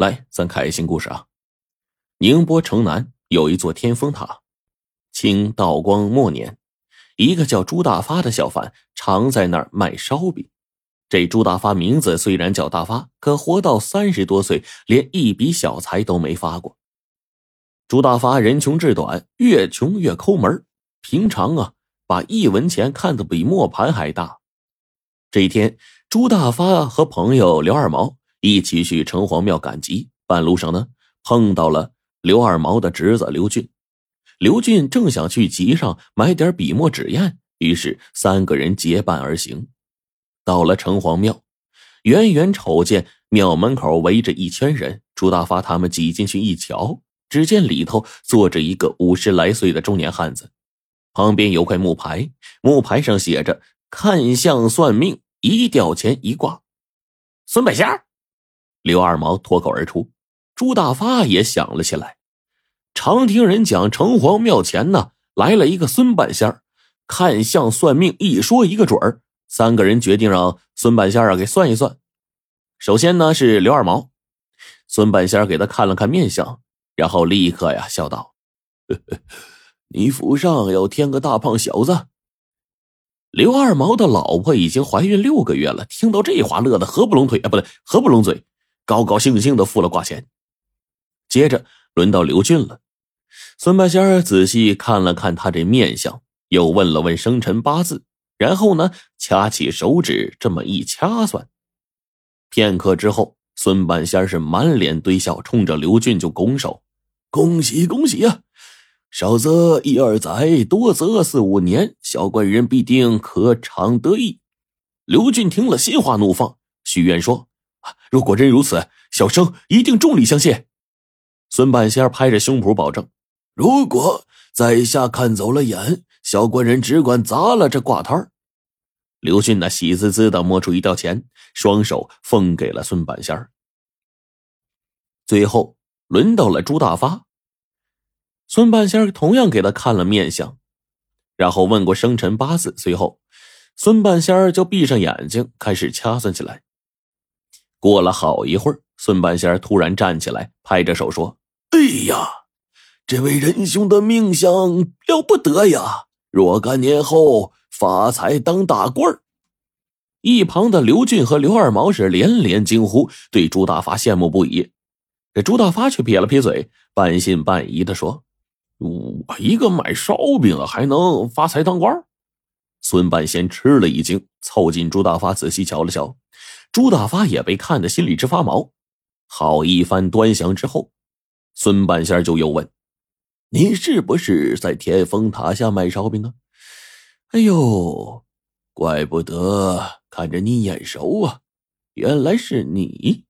来，咱看一新故事啊！宁波城南有一座天峰塔，清道光末年，一个叫朱大发的小贩常在那儿卖烧饼。这朱大发名字虽然叫大发，可活到三十多岁，连一笔小财都没发过。朱大发人穷志短，越穷越抠门平常啊，把一文钱看得比磨盘还大。这一天，朱大发和朋友刘二毛。一起去城隍庙赶集，半路上呢碰到了刘二毛的侄子刘俊。刘俊正想去集上买点笔墨纸砚，于是三个人结伴而行。到了城隍庙，远远瞅见庙门口围着一圈人。朱大发他们挤进去一瞧，只见里头坐着一个五十来岁的中年汉子，旁边有块木牌，木牌上写着“看相算命，一吊钱一挂”。孙百仙。刘二毛脱口而出，朱大发也想了起来。常听人讲，城隍庙前呢来了一个孙半仙儿，看相算命，一说一个准儿。三个人决定让孙半仙儿啊给算一算。首先呢是刘二毛，孙半仙儿给他看了看面相，然后立刻呀笑道：“你府上要添个大胖小子。”刘二毛的老婆已经怀孕六个月了，听到这话乐得合不拢腿啊，不对，合不拢嘴。高高兴兴的付了挂钱，接着轮到刘俊了。孙半仙儿仔细看了看他这面相，又问了问生辰八字，然后呢，掐起手指这么一掐算。片刻之后，孙半仙是满脸堆笑，冲着刘俊就拱手：“恭喜恭喜呀！少则一二载，多则四五年，小官人必定可长得意。”刘俊听了，心花怒放，许愿说。如果真如此，小生一定重礼相谢。孙半仙拍着胸脯保证：“如果在下看走了眼，小官人只管砸了这挂摊刘俊那喜滋滋的摸出一吊钱，双手奉给了孙半仙最后轮到了朱大发，孙半仙同样给他看了面相，然后问过生辰八字，随后孙半仙就闭上眼睛开始掐算起来。过了好一会儿，孙半仙突然站起来，拍着手说：“哎呀，这位仁兄的命相了不得呀！若干年后发财当大官一旁的刘俊和刘二毛是连连惊呼，对朱大发羡慕不已。这朱大发却撇了撇嘴，半信半疑的说：“我一个卖烧饼的，还能发财当官孙半仙吃了一惊，凑近朱大发仔细瞧了瞧。朱大发也被看得心里直发毛。好一番端详之后，孙半仙就又问：“你是不是在天峰塔下卖烧饼啊？”“哎呦，怪不得看着你眼熟啊，原来是你。”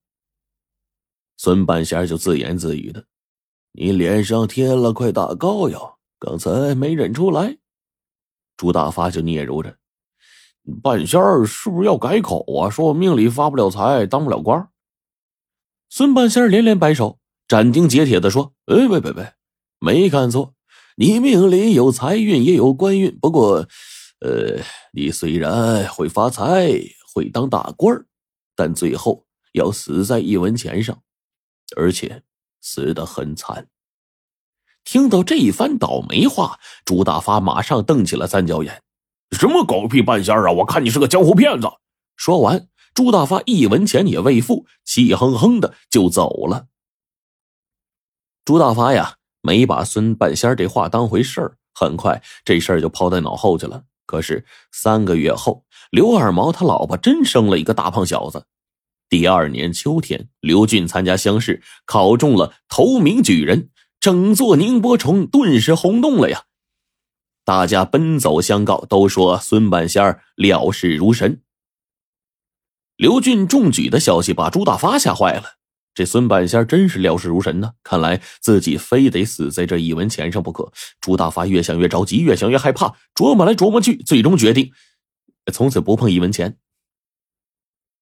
孙半仙就自言自语的：“你脸上贴了块大膏药，刚才没认出来。”朱大发就嗫嚅着。半仙儿是不是要改口啊？说我命里发不了财，当不了官。孙半仙连连摆手，斩钉截铁的说：“哎，喂喂喂，没看错，你命里有财运，也有官运。不过，呃，你虽然会发财，会当大官但最后要死在一文钱上，而且死得很惨。”听到这一番倒霉话，朱大发马上瞪起了三角眼。什么狗屁半仙啊！我看你是个江湖骗子。说完，朱大发一文钱也未付，气哼哼的就走了。朱大发呀，没把孙半仙这话当回事儿，很快这事儿就抛在脑后去了。可是三个月后，刘二毛他老婆真生了一个大胖小子。第二年秋天，刘俊参加乡试，考中了头名举人，整座宁波城顿时轰动了呀。大家奔走相告，都说孙半仙儿料事如神。刘俊中举的消息把朱大发吓坏了。这孙半仙真是料事如神呢，看来自己非得死在这一文钱上不可。朱大发越想越着急，越想越害怕，琢磨来琢磨去，最终决定从此不碰一文钱。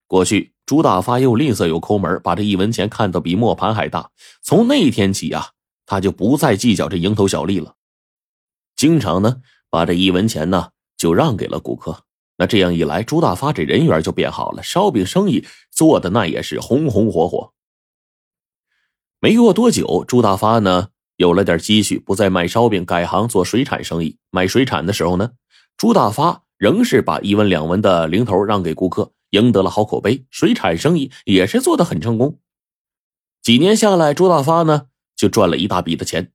过去朱大发又吝啬又抠门，把这一文钱看得比磨盘还大。从那天起啊，他就不再计较这蝇头小利了。经常呢，把这一文钱呢就让给了顾客。那这样一来，朱大发这人缘就变好了，烧饼生意做的那也是红红火火。没过多久，朱大发呢有了点积蓄，不再卖烧饼，改行做水产生意。卖水产的时候呢，朱大发仍是把一文两文的零头让给顾客，赢得了好口碑。水产生意也是做得很成功。几年下来，朱大发呢就赚了一大笔的钱。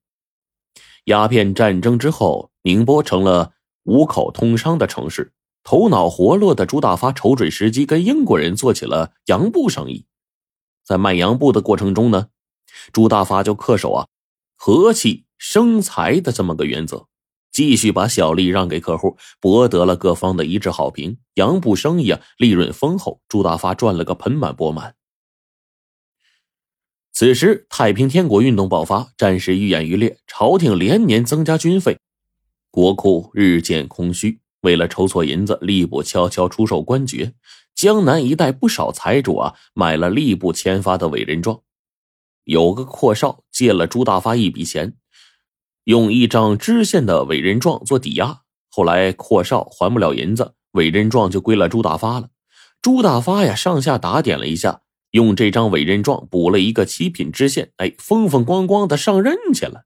鸦片战争之后，宁波成了五口通商的城市。头脑活络的朱大发瞅准时机，跟英国人做起了洋布生意。在卖洋布的过程中呢，朱大发就恪守啊和气生财的这么个原则，继续把小利让给客户，博得了各方的一致好评。洋布生意啊利润丰厚，朱大发赚了个盆满钵满。此时，太平天国运动爆发，战事愈演愈烈，朝廷连年增加军费，国库日渐空虚。为了筹措银子，吏部悄悄出售官爵。江南一带不少财主啊，买了吏部签发的委任状。有个阔少借了朱大发一笔钱，用一张知县的委任状做抵押。后来阔少还不了银子，委任状就归了朱大发了。朱大发呀，上下打点了一下，用这张委任状补了一个七品知县，哎，风风光光的上任去了。